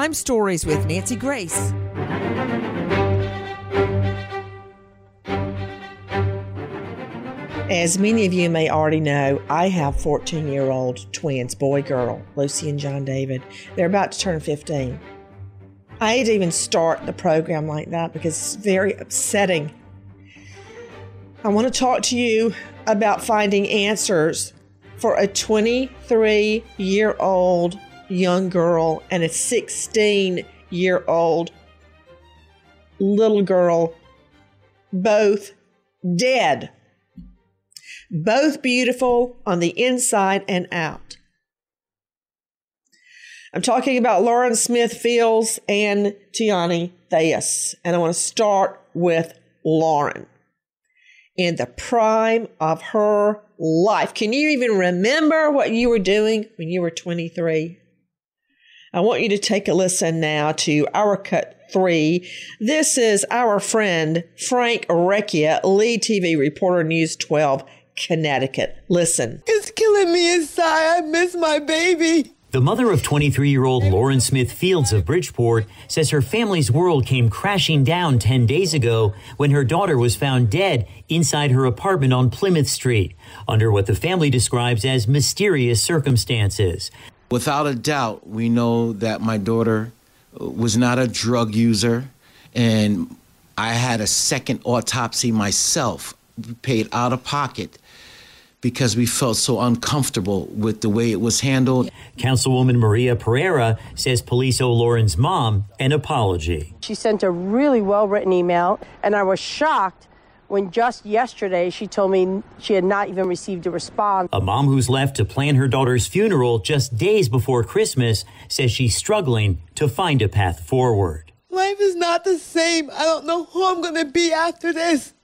Crime Stories with Nancy Grace. As many of you may already know, I have 14 year old twins, boy girl, Lucy and John David. They're about to turn 15. I hate to even start the program like that because it's very upsetting. I want to talk to you about finding answers for a 23 year old young girl and a 16 year old little girl, both dead both beautiful on the inside and out. I'm talking about Lauren Smith Fields and Tiani Theus, and I want to start with Lauren. In the prime of her life. Can you even remember what you were doing when you were 23? I want you to take a listen now to our cut three. This is our friend Frank Recchia, lead TV reporter, News 12 Connecticut. Listen. It's killing me inside. I miss my baby. The mother of 23 year old Lauren Smith Fields of Bridgeport says her family's world came crashing down 10 days ago when her daughter was found dead inside her apartment on Plymouth Street under what the family describes as mysterious circumstances. Without a doubt, we know that my daughter uh, was not a drug user, and I had a second autopsy myself, paid out of pocket because we felt so uncomfortable with the way it was handled. Councilwoman Maria Pereira says police owe Lauren's mom an apology. She sent a really well written email, and I was shocked when just yesterday she told me she had not even received a response. A mom who's left to plan her daughter's funeral just days before Christmas says she's struggling to find a path forward. Life is not the same. I don't know who I'm going to be after this.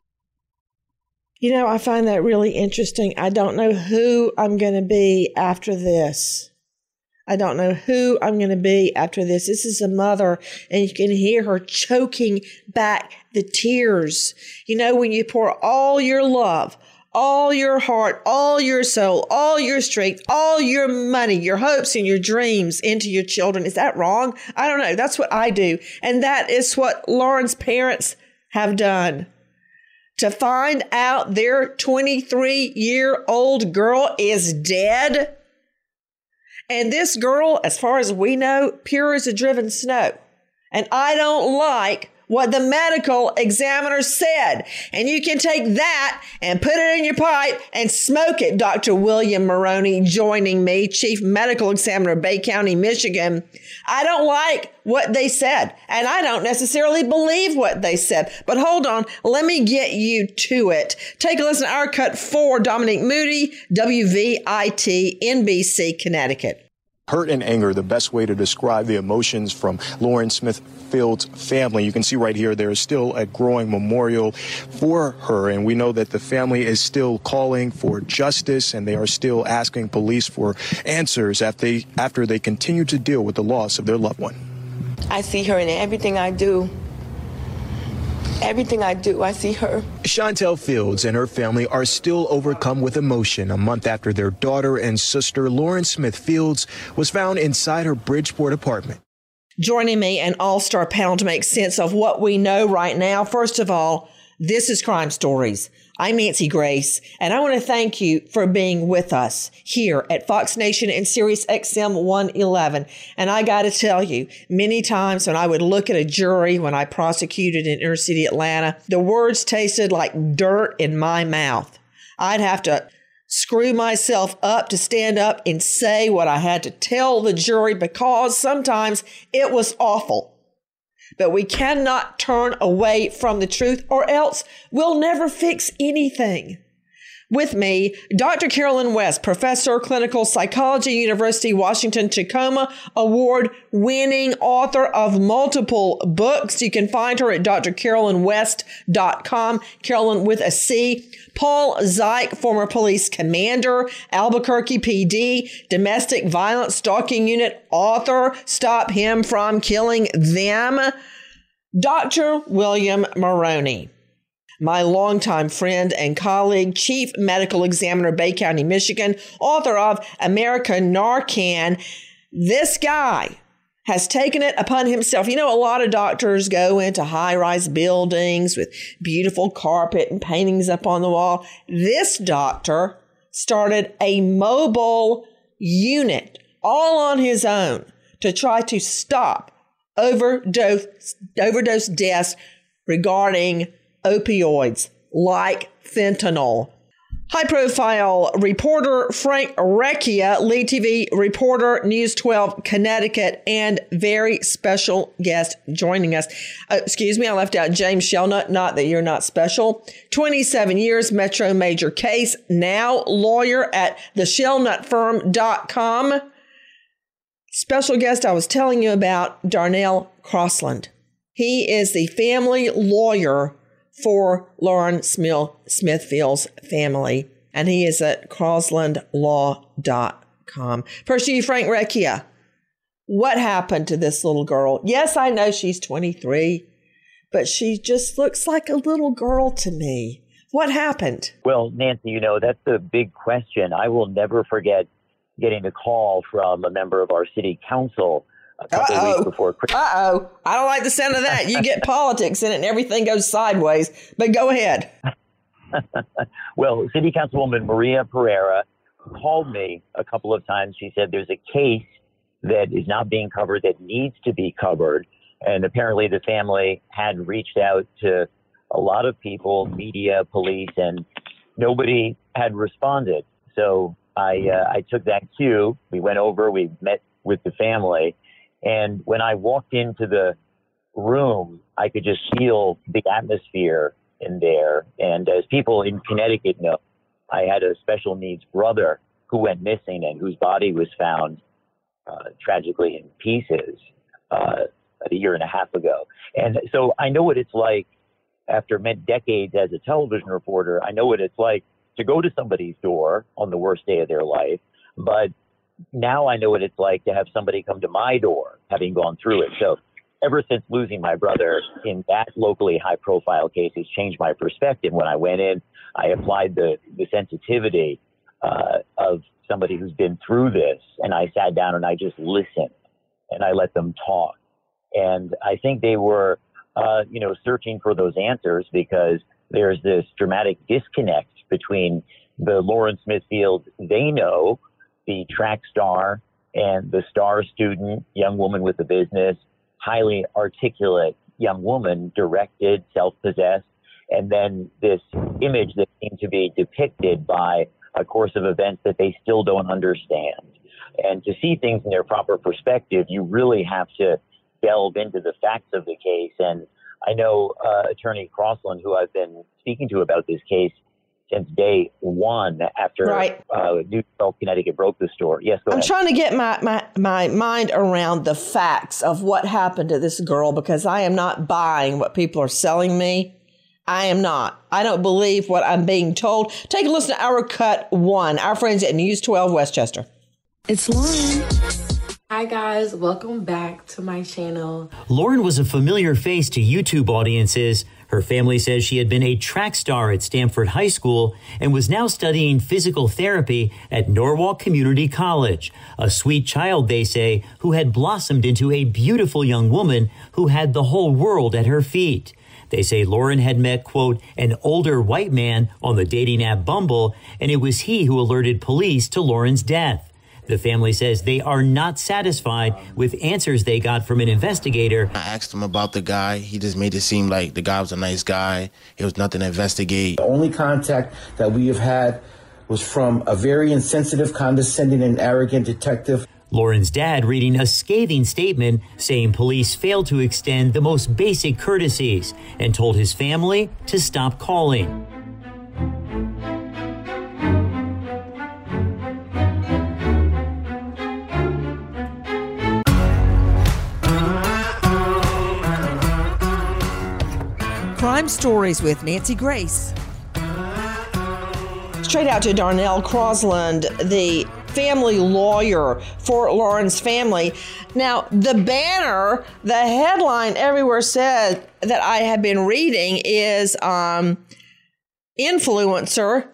You know, I find that really interesting. I don't know who I'm going to be after this. I don't know who I'm going to be after this. This is a mother, and you can hear her choking back the tears. You know, when you pour all your love, all your heart, all your soul, all your strength, all your money, your hopes, and your dreams into your children. Is that wrong? I don't know. That's what I do. And that is what Lauren's parents have done to find out their 23 year old girl is dead. And this girl, as far as we know, pure as a driven snow. And I don't like what the medical examiner said. And you can take that and put it in your pipe and smoke it. Dr. William Morrone joining me, Chief Medical Examiner, Bay County, Michigan. I don't like what they said, and I don't necessarily believe what they said. But hold on, let me get you to it. Take a listen to our cut for Dominic Moody, WVIT, NBC, Connecticut. Hurt and anger, the best way to describe the emotions from Lauren Smith Fields' family. You can see right here there is still a growing memorial for her, and we know that the family is still calling for justice and they are still asking police for answers after they, after they continue to deal with the loss of their loved one. I see her in everything I do. Everything I do, I see her. Chantel Fields and her family are still overcome with emotion a month after their daughter and sister, Lauren Smith Fields, was found inside her Bridgeport apartment. Joining me, an all star panel to make sense of what we know right now. First of all, this is Crime Stories. I'm Nancy Grace, and I want to thank you for being with us here at Fox Nation and Sirius XM 111. And I got to tell you, many times when I would look at a jury when I prosecuted in inner city Atlanta, the words tasted like dirt in my mouth. I'd have to screw myself up to stand up and say what I had to tell the jury because sometimes it was awful. But we cannot turn away from the truth or else we'll never fix anything. With me, Dr. Carolyn West, professor, clinical psychology, University Washington Tacoma award winning author of multiple books. You can find her at drcarolynwest.com, Carolyn with a C. Paul Szych, former police commander, Albuquerque PD, domestic violence stalking unit author, Stop Him from Killing Them. Dr. William Morrone my longtime friend and colleague, Chief Medical Examiner, Bay County, Michigan, author of America Narcan. This guy has taken it upon himself. You know, a lot of doctors go into high rise buildings with beautiful carpet and paintings up on the wall. This doctor started a mobile unit all on his own to try to stop overdose, overdose deaths regarding opioids like fentanyl. High profile reporter Frank Recchia, lead TV reporter, News 12 Connecticut, and very special guest joining us. Uh, excuse me, I left out James Shelnut. Not that you're not special. 27 years, Metro Major case, now lawyer at theshellnutfirm.com. Special guest I was telling you about, Darnell Crosland. He is the family lawyer for Lauren Smithfield's family, and he is at crosslandlaw.com. First you, Frank Recchia. What happened to this little girl? Yes, I know she's 23, but she just looks like a little girl to me. What happened? Well, Nancy, you know, that's a big question. I will never forget getting a call from a member of our city council a couple Uh-oh. weeks before Christmas. Uh oh. I don't like the sound of that. You get politics in it and everything goes sideways. But go ahead. well, City Councilwoman Maria Pereira called me a couple of times. She said there's a case that is not being covered that needs to be covered. And apparently the family had reached out to a lot of people, media, police, and nobody had responded. So I, uh, I took that cue. We went over, we met with the family, and when I walked into the room, I could just feel the atmosphere in there. And as people in Connecticut know, I had a special needs brother who went missing and whose body was found uh, tragically in pieces uh, a year and a half ago. And so I know what it's like after many decades as a television reporter. I know what it's like to go to somebody's door on the worst day of their life, but now I know what it's like to have somebody come to my door having gone through it. So ever since losing my brother in that locally high profile case has changed my perspective. When I went in, I applied the, the sensitivity uh, of somebody who's been through this and I sat down and I just listened and I let them talk. And I think they were, uh, you know, searching for those answers because there's this dramatic disconnect between the Lauren Smithfield they know the track star and the star student, young woman with a business, highly articulate young woman, directed, self-possessed, and then this image that seemed to be depicted by a course of events that they still don't understand. And to see things in their proper perspective, you really have to delve into the facts of the case. And I know uh, Attorney Crosland, who I've been speaking to about this case, since day one after right. uh, New York, Connecticut broke the store. Yes, I'm ahead. trying to get my, my, my mind around the facts of what happened to this girl because I am not buying what people are selling me. I am not. I don't believe what I'm being told. Take a listen to our cut one, our friends at News 12 Westchester. It's Lauren. Hi guys, welcome back to my channel. Lauren was a familiar face to YouTube audiences her family says she had been a track star at Stamford High School and was now studying physical therapy at Norwalk Community College. A sweet child, they say, who had blossomed into a beautiful young woman who had the whole world at her feet. They say Lauren had met, quote, an older white man on the dating app Bumble, and it was he who alerted police to Lauren's death. The family says they are not satisfied with answers they got from an investigator. I asked him about the guy. He just made it seem like the guy was a nice guy. It was nothing to investigate. The only contact that we have had was from a very insensitive, condescending, and arrogant detective. Lauren's dad reading a scathing statement saying police failed to extend the most basic courtesies and told his family to stop calling. Crime Stories with Nancy Grace. Straight out to Darnell Crosland, the family lawyer for Lauren's family. Now, the banner, the headline everywhere said that I have been reading is um, influencer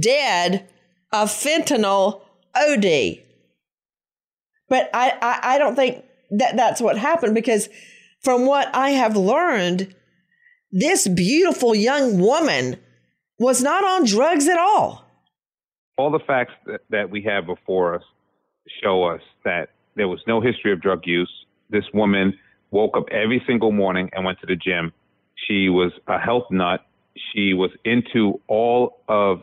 dead of fentanyl OD. But I, I, I don't think that that's what happened because from what I have learned, this beautiful young woman was not on drugs at all. All the facts that, we have before us show us that there was no history of drug use. This woman woke up every single morning and went to the gym. She was a health nut. She was into all of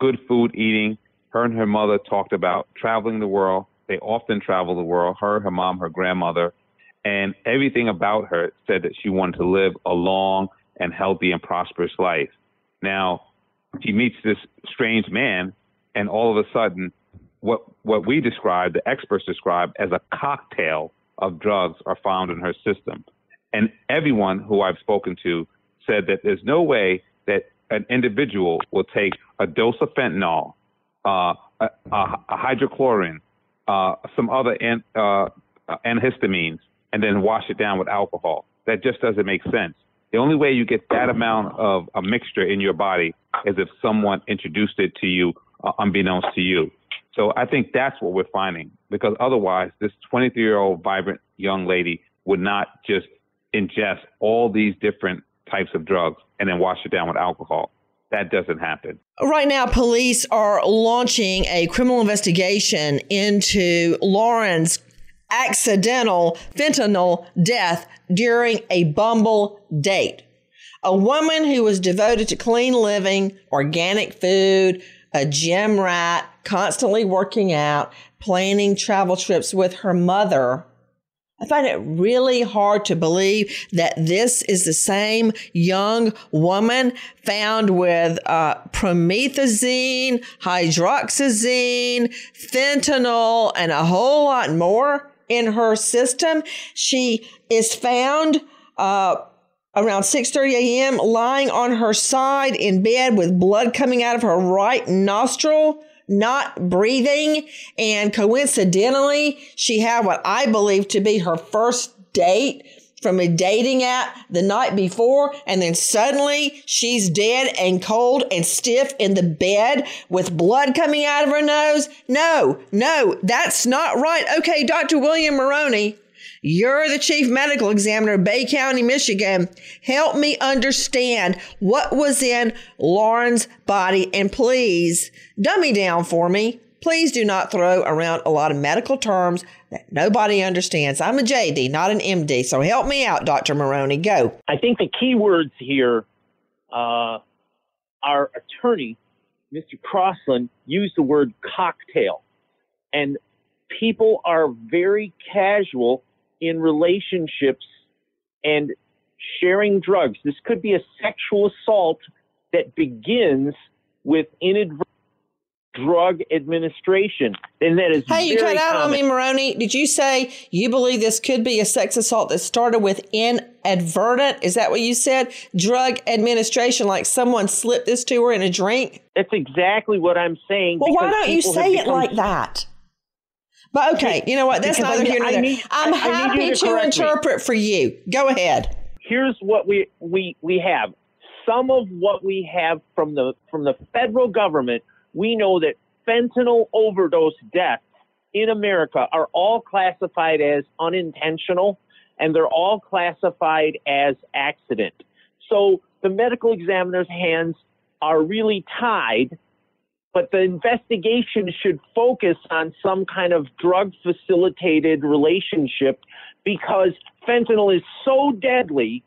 good food eating. Her and her mother talked about traveling the world. They often travel the world, her, her mom, her grandmother. And everything about her said that she wanted to live a long and healthy and prosperous life. Now, she meets this strange man, and all of a sudden, what what we describe, the experts describe as a cocktail of drugs are found in her system. And everyone who I've spoken to said that there's no way that an individual will take a dose of fentanyl, uh, a, a, a hydrochlorine, uh, some other an, uh, antihistamines, and then wash it down with alcohol. That just doesn't make sense. The only way you get that amount of a mixture in your body is if someone introduced it to you uh, unbeknownst to you. So I think that's what we're finding because otherwise, this 23 year old vibrant young lady would not just ingest all these different types of drugs and then wash it down with alcohol. That doesn't happen. Right now, police are launching a criminal investigation into Lauren's accidental fentanyl death during a Bumble date. A woman who was devoted to clean living, organic food, a gym rat, constantly working out, planning travel trips with her mother. I find it really hard to believe that this is the same young woman found with uh, promethazine, hydroxyzine, fentanyl, and a whole lot more in her system. She is found uh, around 6:30 a.m. lying on her side in bed with blood coming out of her right nostril, not breathing, and coincidentally, she had what I believe to be her first date from a dating app the night before, and then suddenly she's dead and cold and stiff in the bed with blood coming out of her nose. No, no, that's not right. Okay, Dr. William Morrone, you're the chief medical examiner of Bay County, Michigan. Help me understand what was in Lauren's body and please dummy down for me. Please do not throw around a lot of medical terms that nobody understands. I'm a JD, not an MD, so help me out, Dr. Morrone. Go. I think the key words here, uh, our attorney, Mr. Crosland, used the word cocktail. And people are very casual in relationships and sharing drugs. This could be a sexual assault that begins with inadvertent drug administration. And that is Hey, you cut out on me, Morrone. Did you say you believe this could be a sex assault that started with inadvertent? Is that what you said? Drug administration, like someone slipped this to her in a drink? That's exactly what I'm saying. Well, why don't you say it like that? But okay, you know what? That's neither I here nor I there. need- I'm I- I happy you to, to correct me. interpret for you. Go ahead. here's what we, we we have. Some of what we have from the from the federal government, we know that fentanyl overdose deaths in America are all classified as unintentional and they're all classified as accident. So the medical examiner's hands are really tied, but the investigation should focus on some kind of drug facilitated relationship because fentanyl is so deadly.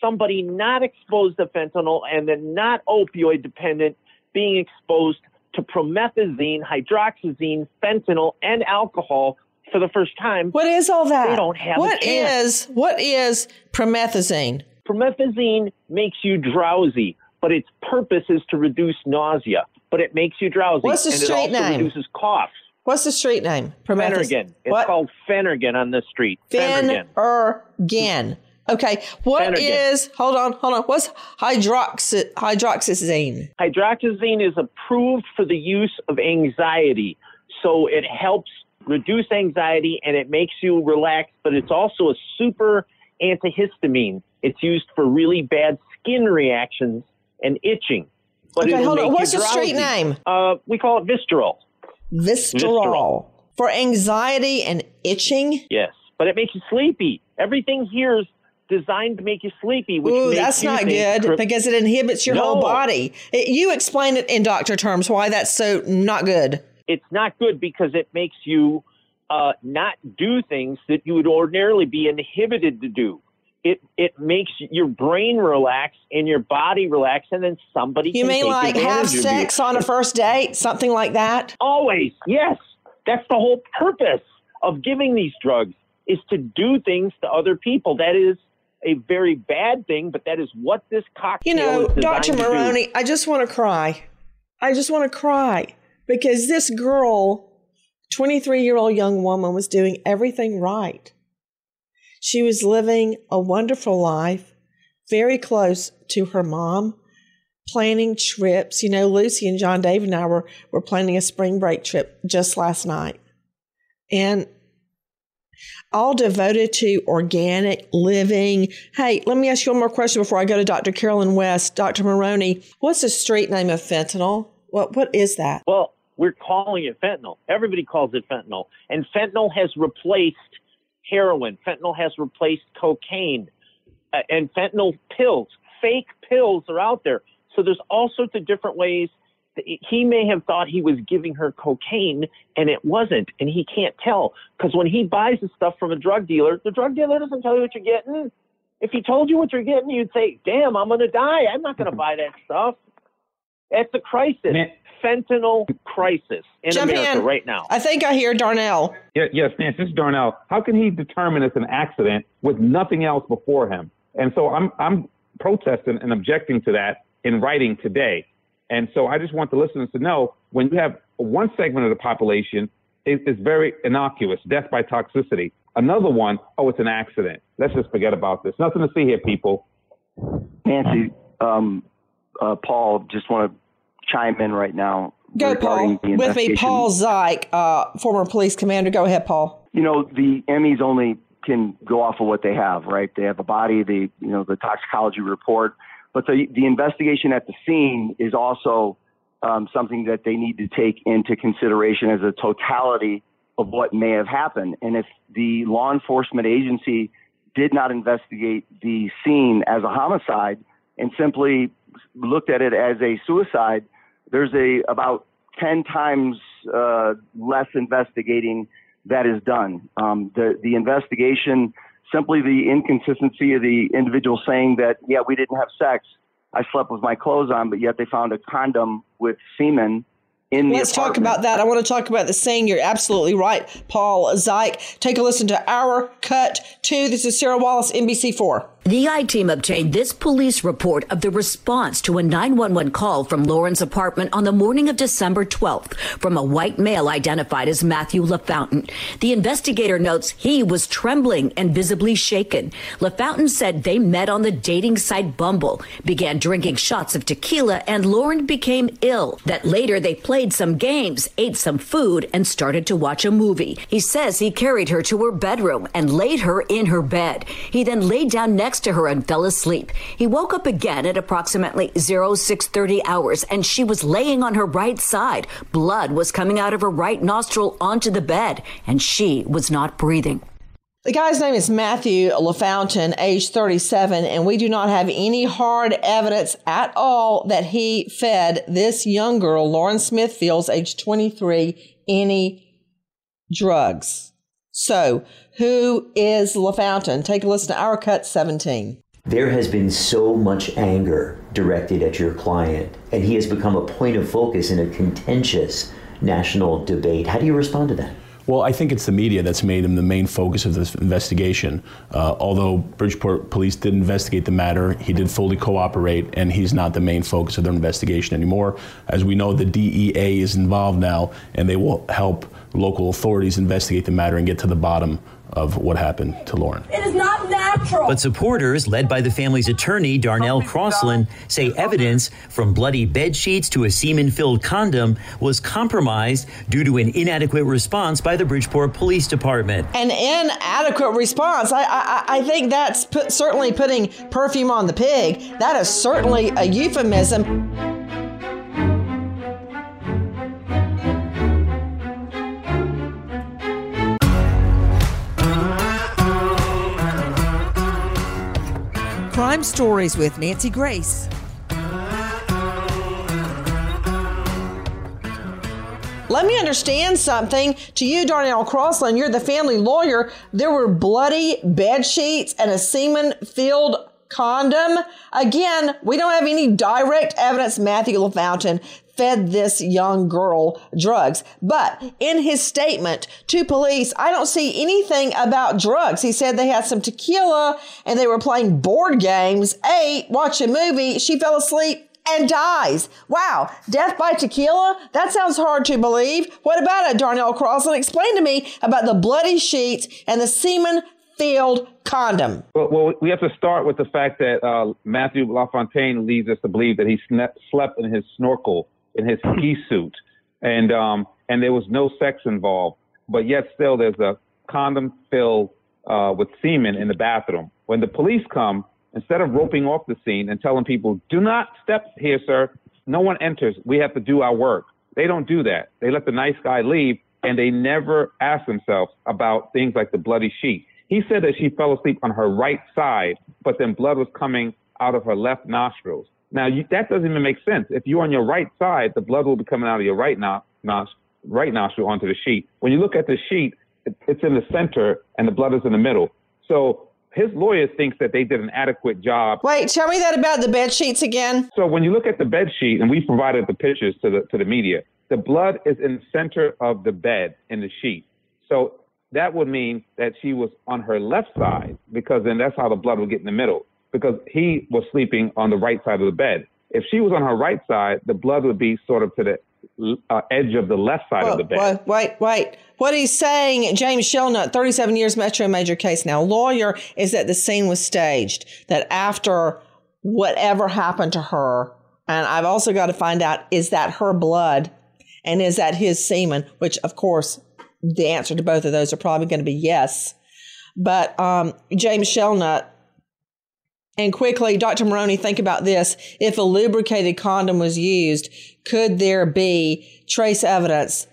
Somebody not exposed to fentanyl and then not opioid dependent being exposed to promethazine, hydroxyzine, fentanyl, and alcohol for the first time. What is all that? They don't have What is what is promethazine? Promethazine makes you drowsy, but its purpose is to reduce nausea. But it makes you drowsy. What's the and street it also name? reduces cough. What's the street name? Promethazine. Phenergan. It's What? called Phenergan on the street. Phenergan. Phenergan. Okay. What is? Hold on, hold on. What's hydroxy hydroxyzine? Hydroxyzine is approved for the use of anxiety. So it helps reduce anxiety and it makes you relax, but it's also a super antihistamine. It's used for really bad skin reactions and itching. But Okay, hold on. What's the street name? Uh, we call it Vistaril. Vistaril. For anxiety and itching? Yes. but it makes you sleepy. Everything here is designed to make you sleepy. Which Ooh, makes that's not good because it inhibits your whole body. It- you explain it in doctor terms why that's so not good. it's not good because it makes you uh, not do things that you would ordinarily be inhibited to do. It it makes your brain relax and your body relax, and then somebody You can mean like have sex on a first date, something like that? Always, yes. That's the whole purpose of giving these drugs is to do things to other people. That is a very bad thing, but that is what this cocktail You know, Dr. Morrone, I just want to cry. I just want to cry because this girl, 23 year old young woman, was doing everything right. She was living a wonderful life, very close to her mom, planning trips. You know, Lucy and John Dave and I were, were planning a spring break trip just last night. And all devoted to organic living. Hey, let me ask you one more question before I go to Dr. Carolyn West. Dr. Morrone, what's the street name of fentanyl? What what is that? Well, we're calling it fentanyl. Everybody calls it fentanyl. And fentanyl has replaced heroin. Fentanyl has replaced cocaine. Uh, and fentanyl pills, fake pills are out there. So there's all sorts of different ways. That He may have thought he was giving her cocaine and it wasn't. And he can't tell. Because when he buys the stuff from a drug dealer, the drug dealer doesn't tell you what you're getting. If he told you what you're getting, you'd say, damn, I'm going to die. I'm not going to mm-hmm. buy that stuff. It's a crisis. Fentanyl crisis in Jump America in. right now. I think I hear Darnell. Yeah, yes, Nancy, this is Darnell. How can he determine it's an accident with nothing else before him? And so I'm I'm protesting and objecting to that in writing today. And so I just want the listeners to know when you have one segment of the population is, is very innocuous, death by toxicity. Another one, oh, it's an accident. Let's just forget about this. Nothing to see here, people. Nancy, um, uh, Paul, just want to chime in right now. Go, Paul. With me. Paul Szych, uh, former police commander. Go ahead, Paul. You know, the MEs only can go off of what they have, right? They have a body, the you know, the toxicology report, but the the investigation at the scene is also um, something that they need to take into consideration as a totality of what may have happened. And if the law enforcement agency did not investigate the scene as a homicide and simply looked at it as a suicide, there's a about 10 times uh, less investigating that is done. Um, the, the investigation, simply the inconsistency of the individual saying that, yeah, we didn't have sex. I slept with my clothes on, but yet they found a condom with semen in the Let's talk about that. I want to talk about the scene. You're absolutely right, Paul Szych. Take a listen to our cut two. This is Sarah Wallace, NBC4. The I team obtained this police report of the response to a 911 call from Lauren's apartment on the morning of December 12th from a white male identified as Matthew LaFountain. The investigator notes he was trembling and visibly shaken. LaFountain said they met on the dating site Bumble, began drinking shots of tequila, and Lauren became ill. That later they played some games, ate some food, and started to watch a movie. He says he carried her to her bedroom and laid her in her bed. He then laid down next to her and fell asleep. He woke up again at approximately 0630 hours and she was laying on her right side. Blood was coming out of her right nostril onto the bed and she was not breathing. The guy's name is Matthew LaFountain, age 37, and we do not have any hard evidence at all that he fed this young girl, Lauren Smithfields, age 23, any drugs. So, who is LaFountain? Take a listen to our cut 17. There has been so much anger directed at your client, and he has become a point of focus in a contentious national debate. How do you respond to that? Well, I think it's the media that's made him the main focus of this investigation. Uh, although Bridgeport police did investigate the matter, he did fully cooperate, and he's not the main focus of their investigation anymore. As we know, the DEA is involved now, and they will help local authorities investigate the matter and get to the bottom of what happened to Lauren. It is not natural. But supporters, led by the family's attorney, Darnell oh Crosland, say evidence from bloody bed sheets to a semen filled condom was compromised due to an inadequate response by the Bridgeport Police Department. An inadequate response. I, I, I think that's put, certainly putting perfume on the pig. That is certainly a euphemism. Crime Stories with Nancy Grace. Let me understand something. To you, Darnell Crosland, you're the family lawyer. There were bloody bed sheets and a semen filled condom. Again, we don't have any direct evidence Matthew LaFountain fed this young girl drugs. But in his statement to police, I don't see anything about drugs. He said they had some tequila and they were playing board games, ate, watched a movie. She fell asleep and dies. Wow, death by tequila? That sounds hard to believe. What about it, Darnell Crosland? Explain to me about the bloody sheets and the semen filled condom. Well, well, we have to start with the fact that uh, Matthew LaFontaine leads us to believe that he slept in his snorkel, in his ski suit, and um, and there was no sex involved. But yet, still, there's a condom filled uh, with semen in the bathroom. When the police come, instead of roping off the scene and telling people, "Do not step here, sir," no one enters. We have to do our work. They don't do that. They let the nice guy leave, and they never ask themselves about things like the bloody sheet. He said that she fell asleep on her right side, but then blood was coming out of her left nostrils. Now you, that doesn't even make sense. If you're on your right side, the blood will be coming out of your right no, nos, right nostril onto the sheet. When you look at the sheet, it, it's in the center and the blood is in the middle. So his lawyer thinks that they did an adequate job. Wait, tell me that about the bed sheets again. So when you look at the bed sheet, and we provided the pictures to the to the media, the blood is in the center of the bed in the sheet. So that would mean that she was on her left side because then that's how the blood would get in the middle because he was sleeping on the right side of the bed. If she was on her right side, the blood would be sort of to the uh, edge of the left side of the bed. Wait, wait, wait. What he's saying, James Shelnut, 37 years Metro Major case now, lawyer, is that the scene was staged, that after whatever happened to her, and I've also got to find out is that her blood and is that his semen, which of course the answer to both of those are probably going to be yes. But um, James Shelnut, and quickly, Dr. Morrone, think about this. If a lubricated condom was used, could there be trace evidence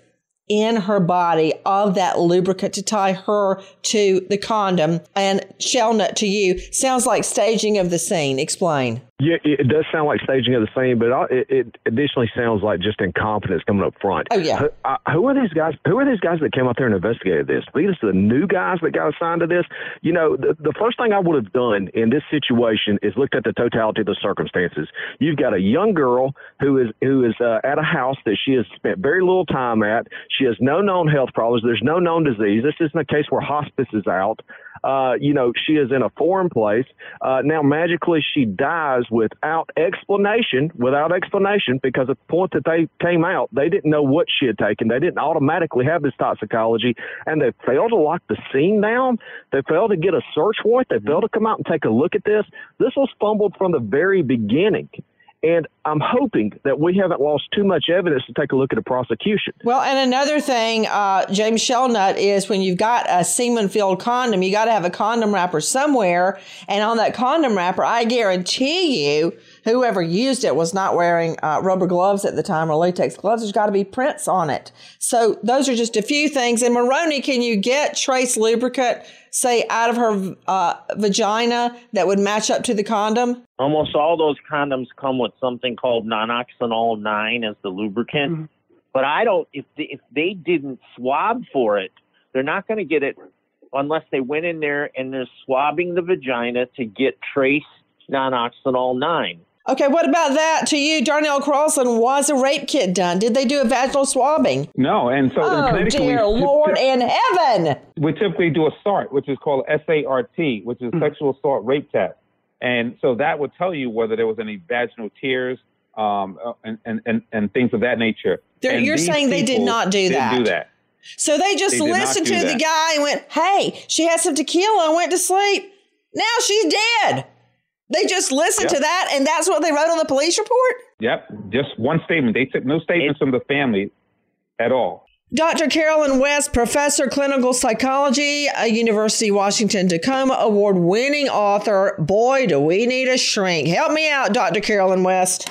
in her body of that lubricant to tie her to the condom? And Shelnut to you sounds like staging of the scene. Explain. Yeah, it does sound like staging of the scene, but it, it additionally sounds like just incompetence coming up front. Oh yeah. Who, uh, who, are these guys? Who are these guys that came out there and investigated this? These are the new guys that got assigned to this. You know, the, the first thing I would have done in this situation is looked at the totality of the circumstances. You've got a young girl who is who is uh, at a house that she has spent very little time at. She has no known health problems. There's no known disease. This isn't a case where hospice is out. Uh, you know, she is in a foreign place. Uh, now, magically, she dies without explanation, without explanation, because at the point that they came out, they didn't know what she had taken. They didn't automatically have this toxicology, and they failed to lock the scene down. They failed to get a search warrant. They failed to come out and take a look at this. This was fumbled from the very beginning. And I'm hoping that we haven't lost too much evidence to take a look at a prosecution. Well, and another thing, uh, James Shelnut, is when you've got a semen filled condom, you got to have a condom wrapper somewhere. And on that condom wrapper, I guarantee you, whoever used it was not wearing uh, rubber gloves at the time or latex gloves. There's got to be prints on it. So those are just a few things. And Morrone, can you get trace lubricant? Say, out of her uh, vagina that would match up to the condom? Almost all those condoms come with something called nonoxynol 9 as the lubricant. Mm-hmm. But I don't, if they, if they didn't swab for it, they're not going to get it unless they went in there and they're swabbing the vagina to get trace nonoxynol 9. Okay, what about that to you, Darnell Crosland? Was a rape kit done? Did they do a vaginal swabbing? No, and so oh dear we, Lord t- in heaven, we typically do a SART, which is called SART, which is mm-hmm. sexual assault rape test, and so that would tell you whether there was any vaginal tears um, uh, and, and, and and things of that nature. you're saying they did not do that. Do that. So they just they listened to that. the guy and went, "Hey, she had some tequila and went to sleep. Now she's dead." They just listened yep. to that, and that's what they wrote on the police report? Yep, just one statement. They took no statements from the family at all. Dr. Carolyn West, professor clinical psychology, a University Washington Tacoma award winning author. Boy, do we need a shrink. Help me out, Dr. Carolyn West.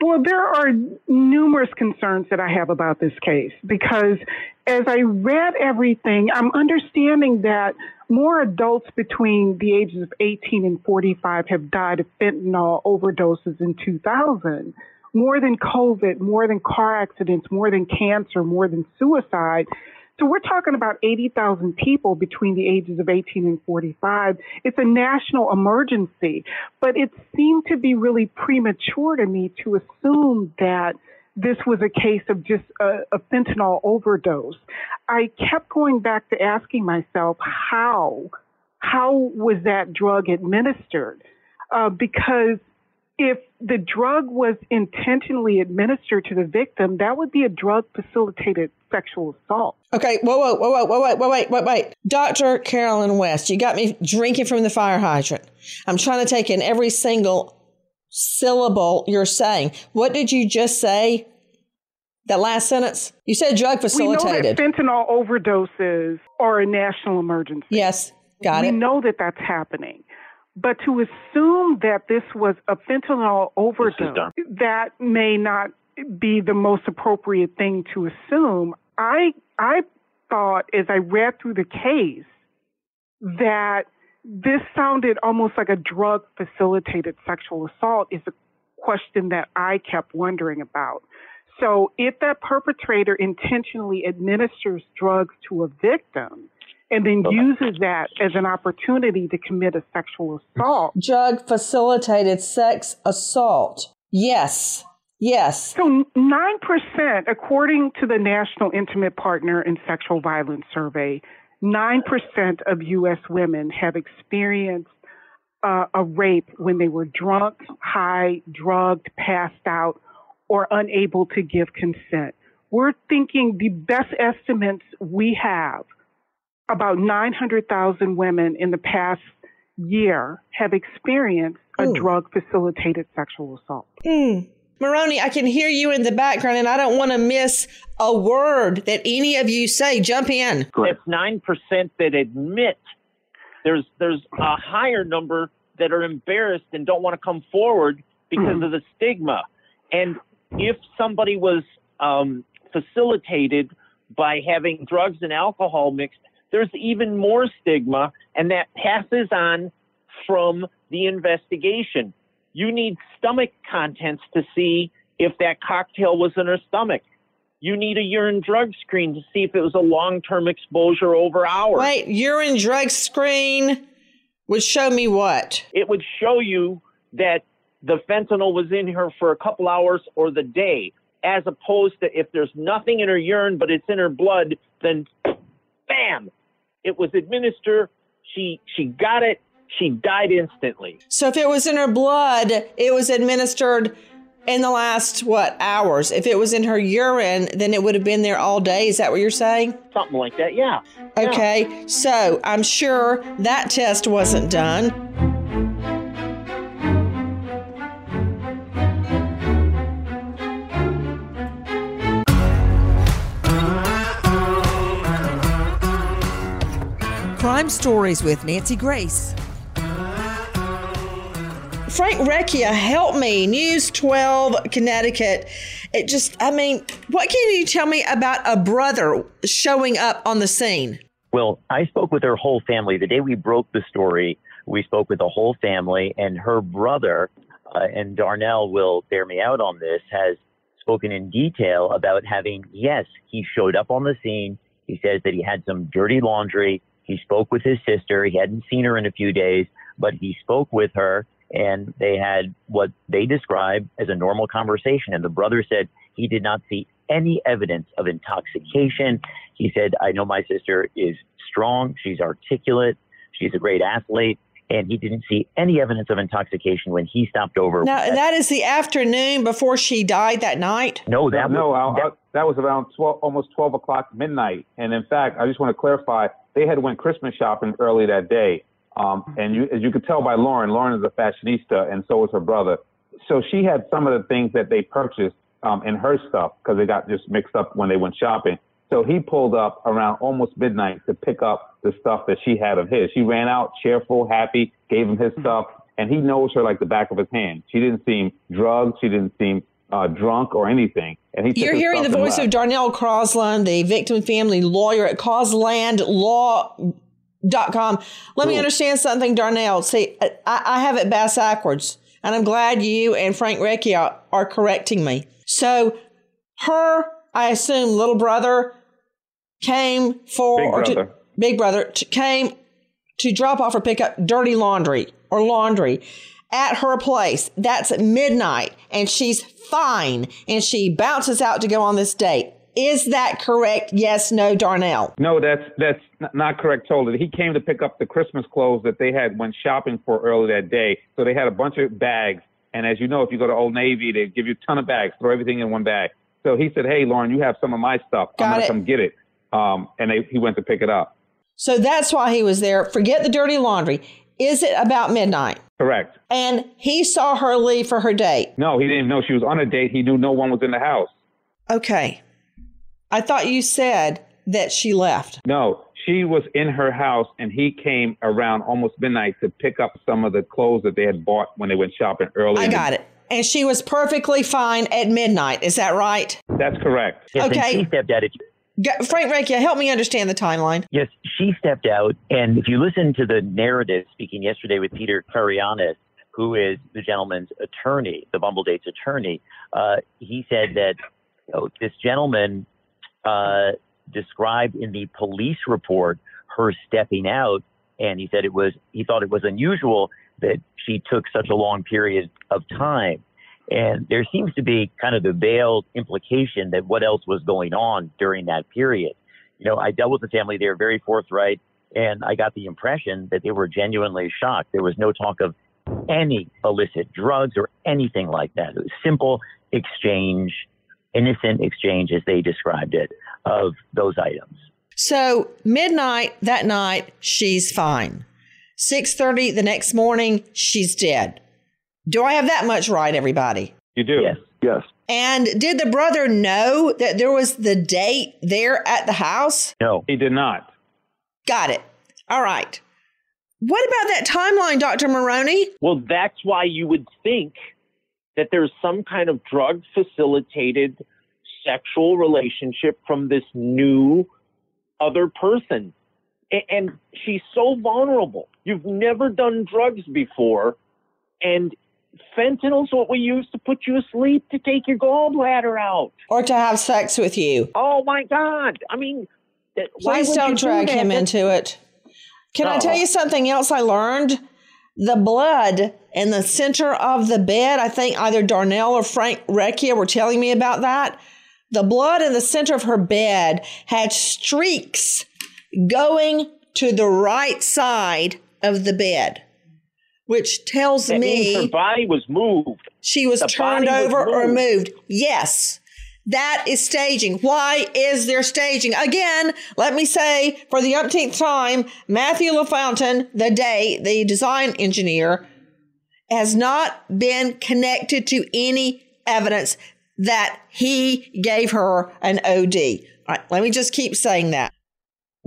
Well, there are numerous concerns that I have about this case because as I read everything, I'm understanding that more adults between the ages of 18 and 45 have died of fentanyl overdoses in 2000. More than COVID, more than car accidents, more than cancer, more than suicide. So we're talking about 80,000 people between the ages of 18 and 45. It's a national emergency, but it seemed to be really premature to me to assume that this was a case of just a, a fentanyl overdose. I kept going back to asking myself how, how was that drug administered? Uh, because if the drug was intentionally administered to the victim, that would be a drug facilitated sexual assault. Okay, whoa, whoa, whoa, whoa, wait, wait, wait, wait, wait. Dr. Carolyn West, you got me drinking from the fire hydrant. I'm trying to take in every single syllable you're saying. What did you just say? That last sentence? You said drug facilitated. We know that fentanyl overdoses are a national emergency. Yes, got we it. We know that that's happening. But to assume that this was a fentanyl overdose, that may not be the most appropriate thing to assume. I I thought as I read through the case that this sounded almost like a drug facilitated sexual assault is a question that I kept wondering about. So if that perpetrator intentionally administers drugs to a victim, and then uses that as an opportunity to commit a sexual assault. Drug facilitated sex assault. Yes. Yes. So 9%, according to the National Intimate Partner in Sexual Violence Survey, 9% of U.S. women have experienced uh, a rape when they were drunk, high, drugged, passed out, or unable to give consent. We're thinking the best estimates we have about 900,000 women in the past year have experienced a Ooh. drug facilitated sexual assault. Mm. Morrone, I can hear you in the background, and I don't want to miss a word that any of you say. Jump in. It's nine percent that admit. There's there's a higher number that are embarrassed and don't want to come forward because Mm-hmm. of the stigma. And if somebody was um, facilitated by having drugs and alcohol mixed, there's even more stigma, and that passes on from the investigation. You need stomach contents to see if that cocktail was in her stomach. You need a urine drug screen to see if it was a long term exposure over hours. Wait, urine drug screen would show me what? It would show you that the fentanyl was in her for a couple hours or the day, as opposed to if there's nothing in her urine but it's in her blood, then bam, it was administered. She she got it. She died instantly. So if it was in her blood, it was administered in the last what hours? If it was in her urine, then it would have been there all day. Is that what you're saying? Something like that, yeah. Okay, so I'm sure that test wasn't done. Crime Stories with Nancy Grace. Frank Recchia, help me. News 12, Connecticut. It just, I mean, what can you tell me about a brother showing up on the scene? Well, I spoke with her whole family. The day we broke the story, we spoke with the whole family, and her brother, uh, and Darnell will bear me out on this, has spoken in detail about having, yes, he showed up on the scene. He says that he had some dirty laundry. He spoke with his sister. He hadn't seen her in a few days, but he spoke with her and they had what they described as a normal conversation. And the brother said he did not see any evidence of intoxication. He said, I know my sister is strong. She's articulate. She's a great athlete. And he didn't see any evidence of intoxication when he stopped over. Now, that is the afternoon before she died that night? No, that no, was, I- I- uh, that was around 12, almost 12 o'clock midnight. And in fact, I just want to clarify, they had went Christmas shopping early that day. Um, and you, as you could tell by Lauren, Lauren is a fashionista, and so is her brother. So she had some of the things that they purchased um, in her stuff because they got just mixed up when they went shopping. So he pulled up around almost midnight to pick up the stuff that she had of his. She ran out cheerful, happy, gave him his stuff, and he knows her like the back of his hand. She didn't seem drugged. She didn't seem uh, drunk or anything. And he You're hearing the voice left. of Darnell Crosland, the victim family lawyer at Crosland Law dot com. Let me understand something, Darnell. See, I, I have it bass backwards, and I'm glad you and Frank Recchia are correcting me. So, her, I assume, little brother came for Big or to- brother. big brother to, came to drop off or pick up dirty laundry or laundry at her place. That's at midnight, and she's fine, and she bounces out to go on this date. Is that correct? Yes, no, Darnell. No, that's that's not correct. Totally. He came to pick up the Christmas clothes that they had went shopping for earlier that day. So they had a bunch of bags. And as you know, if you go to Old Navy, they give you a ton of bags. Throw everything in one bag. So he said, "Hey, Lauren, you have some of my stuff. I'm gonna it. come get it." Um, and they, he went to pick it up. So that's why he was there. Forget the dirty laundry. Is it about midnight? Correct. And he saw her leave for her date. No, he didn't know she was on a date. He knew no one was in the house. Okay. I thought you said that she left. No, she was in her house, and he came around almost midnight to pick up some of the clothes that they had bought when they went shopping earlier. I got it. And she was perfectly fine at midnight. Is that right? That's correct. Yes, Okay. she stepped out. If, G- Frank Recchia, help me understand the timeline. yes, she stepped out. And if you listen to the narrative speaking yesterday with Peter Karianis, who is the gentleman's attorney, the Bumble Date's attorney, uh, he said that you know, this gentleman uh, described in the police report her stepping out, and he said it was he thought it was unusual that she took such a long period of time. And there seems to be kind of the veiled implication that what else was going on during that period. You know, I dealt with the family; they were very forthright, and I got the impression that they were genuinely shocked. There was no talk of any illicit drugs or anything like that. It was simple exchange, innocent exchange, as they described it, of those items. So midnight that night, she's fine. 6.30 the next morning, she's dead. Do I have that much right, everybody? You do. Yes. Yes. And did the brother know that there was the date there at the house? No. He did not. Got it. All right. What about that timeline, Dr. Morrone? Well, that's why you would think that there's some kind of drug facilitated sexual relationship from this new other person. And she's so vulnerable. You've never done drugs before, and fentanyl's what we use to put you asleep to take your gallbladder out. Or to have sex with you? Oh my God! I mean, Please don't do drag that? him into it. Can I oh. tell you something else I learned? The blood in the center of the bed, I think either Darnell or Frank Recchia were telling me about that. The blood in the center of her bed had streaks going to the right side of the bed, which tells That means her body was moved. she was The turned was over or moved. moved. Yes. That is staging. Why is there staging? Again, let me say for the umpteenth time, Matthew LaFountain, the day, the design engineer, has not been connected to any evidence that he gave her an OD. All right, let me just keep saying that.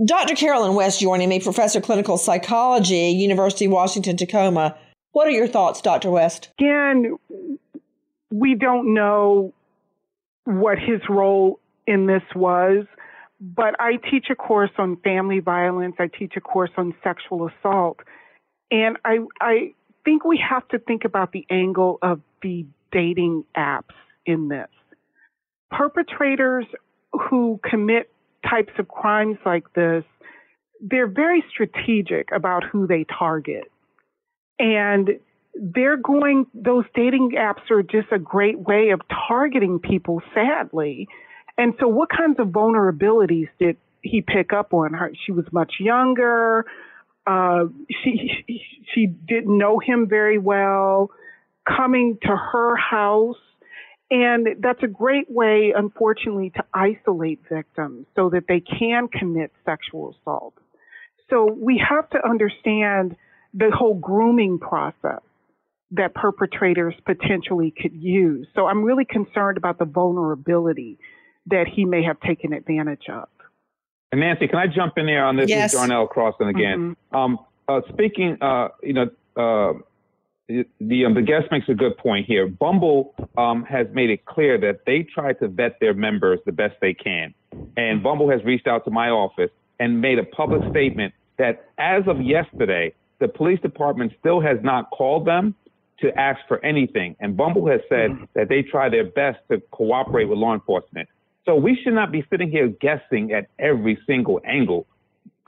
Dr. Carolyn West joining me, professor of clinical psychology, University of Washington, Tacoma. What are your thoughts, Dr. West? Again, we don't know what his role in this was, but I teach a course on family violence. I teach a course on sexual assault. And I, I think we have to think about the angle of the dating apps in this. Perpetrators who commit types of crimes like this, they're very strategic about who they target. And they're going, those dating apps are just a great way of targeting people, sadly. And so, what kinds of vulnerabilities did he pick up on her? She was much younger. Uh, she, she she didn't know him very well. Coming to her house, and that's a great way, unfortunately, to isolate victims so that they can commit sexual assault. So we have to understand the whole grooming process that perpetrators potentially could use. So I'm really concerned about the vulnerability that he may have taken advantage of. And Nancy, can I jump in there on this? Yes. This is Darnell Crosland again. Um, uh, speaking, uh, you know, uh, the um, the guest makes a good point here. Bumble um, has made it clear that they try to vet their members the best they can, and Bumble has reached out to my office and made a public statement that as of yesterday, the police department still has not called them to ask for anything. And Bumble has said mm-hmm. that they try their best to cooperate with law enforcement. So we should not be sitting here guessing at every single angle.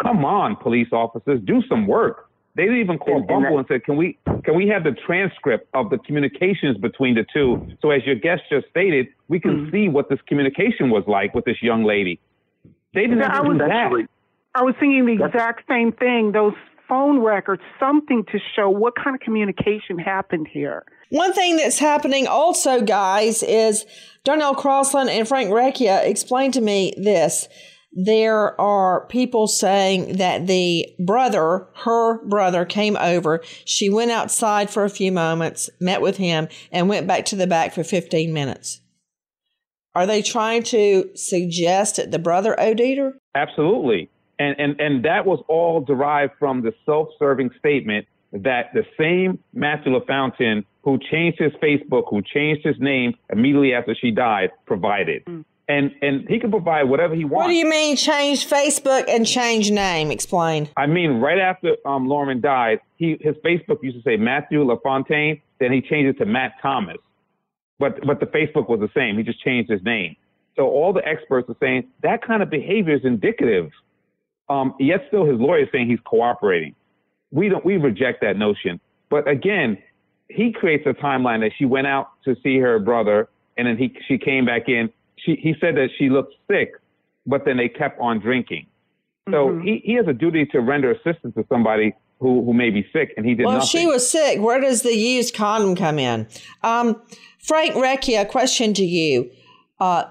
Come on, police officers, do some work. They didn't even call and, Bumble and, that, and said, "Can we can we have the transcript of the communications between the two?" So as your guest just stated, we can mm-hmm. see what this communication was like with this young lady. They didn't yeah, do that. I was thinking the exact same thing. Those phone records, something to show what kind of communication happened here. One thing that's happening also, guys, is Darnell Crosland and Frank Recchia explained to me this. There are people saying that the brother, her brother, came over. She went outside for a few moments, met with him, and went back to the back for 15 minutes. Are they trying to suggest that the brother OD'd her? Absolutely. And, and, and that was all derived from the self serving statement that the same Matthew LaFountain who changed his Facebook, who changed his name immediately after she died, provided. Mm. And and he can provide whatever he wants. What do you mean change Facebook and change name? Explain. I mean, right after um, Lauren died, he his Facebook used to say Matthew LaFountain. Then he changed it to Matt Thomas, but but the Facebook was the same. He just changed his name. So all the experts are saying that kind of behavior is indicative um, yet still his lawyer is saying he's cooperating. We don't, we reject that notion. But again, he creates a timeline that she went out to see her brother and then he, she came back in. She, he said that she looked sick, but then they kept on drinking. So mm-hmm. he, he has a duty to render assistance to somebody who, who may be sick, and he did not. well, nothing. she was sick. Where does the used condom come in? Um, Frank Recchia, a question to you. Uh,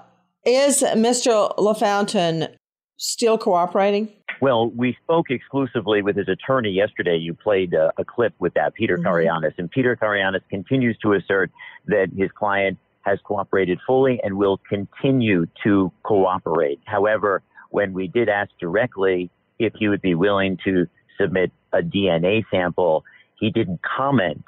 is Mr. LaFountain still cooperating? Well, we spoke exclusively with his attorney yesterday. You played a, a clip with that, Peter mm-hmm. Karayanis, and Peter Karayanis continues to assert that his client has cooperated fully and will continue to cooperate. However, when we did ask directly if he would be willing to submit a DNA sample, he didn't comment,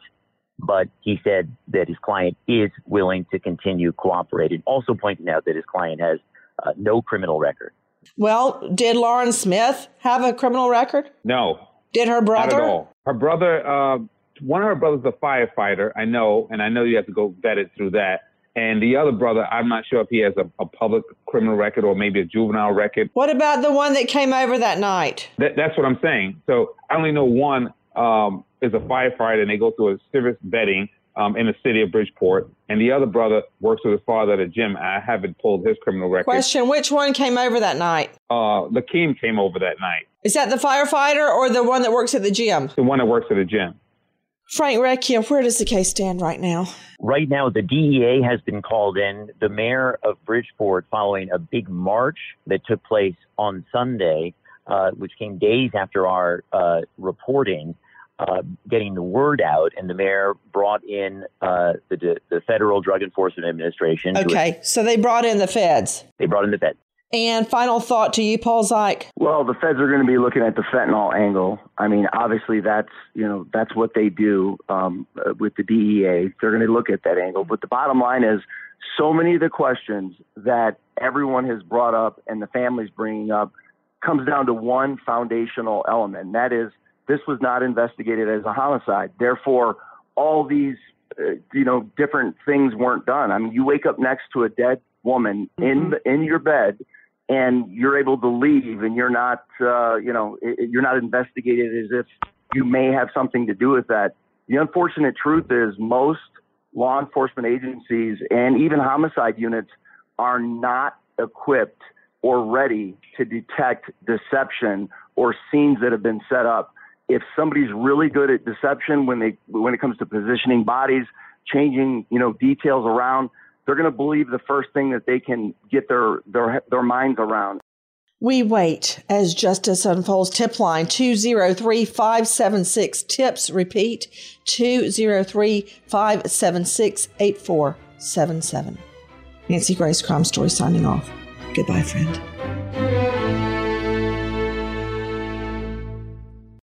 but he said that his client is willing to continue cooperating, also pointing out that his client has uh, no criminal record. Well, did Lauren Smith have a criminal record? No. Did her brother? Not at all. Her brother, uh, one of her brothers is a firefighter. I know, and I know you have to go vet it through that. And the other brother, I'm not sure if he has a, a public criminal record or maybe a juvenile record. What about the one that came over that night? That, that's what I'm saying. So I only know one um, is a firefighter, and they go through a serious vetting um, in the city of Bridgeport, and the other brother works with his father at a gym. I haven't pulled his criminal record. Question: Which one came over that night? Uh, Lakeem came over that night. Is that the firefighter or the one that works at the gym? The one that works at the gym. Frank Recchia, where does the case stand right now? Right now, the DEA has been called in. The mayor of Bridgeport, following a big march that took place on Sunday, uh, which came days after our uh, reporting, uh, getting the word out, and the mayor brought in uh, the the Federal Drug Enforcement Administration. Okay, so they brought in the feds. They brought in the feds. And final thought to you, Paul Szych. Well, the feds are going to be looking at the fentanyl angle. I mean, obviously that's you know that's what they do um, uh, with the DEA. They're going to look at that angle. But the bottom line is, so many of the questions that everyone has brought up and the families bringing up comes down to one foundational element, and that is this was not investigated as a homicide. Therefore, all these, uh, you know, different things weren't done. I mean, you wake up next to a dead woman mm-hmm. in in your bed, and you're able to leave, and you're not, uh, you know, it, you're not investigated as if you may have something to do with that. The unfortunate truth is most law enforcement agencies and even homicide units are not equipped or ready to detect deception or scenes that have been set up if somebody's really good at deception when they when it comes to positioning bodies, changing you know details around, they're going to believe the first thing that they can get their their their minds around. We wait as justice unfolds. Tip line 203576 tips. Repeat 2035768477. Nancy Grace Crime Story signing off. Goodbye, friend.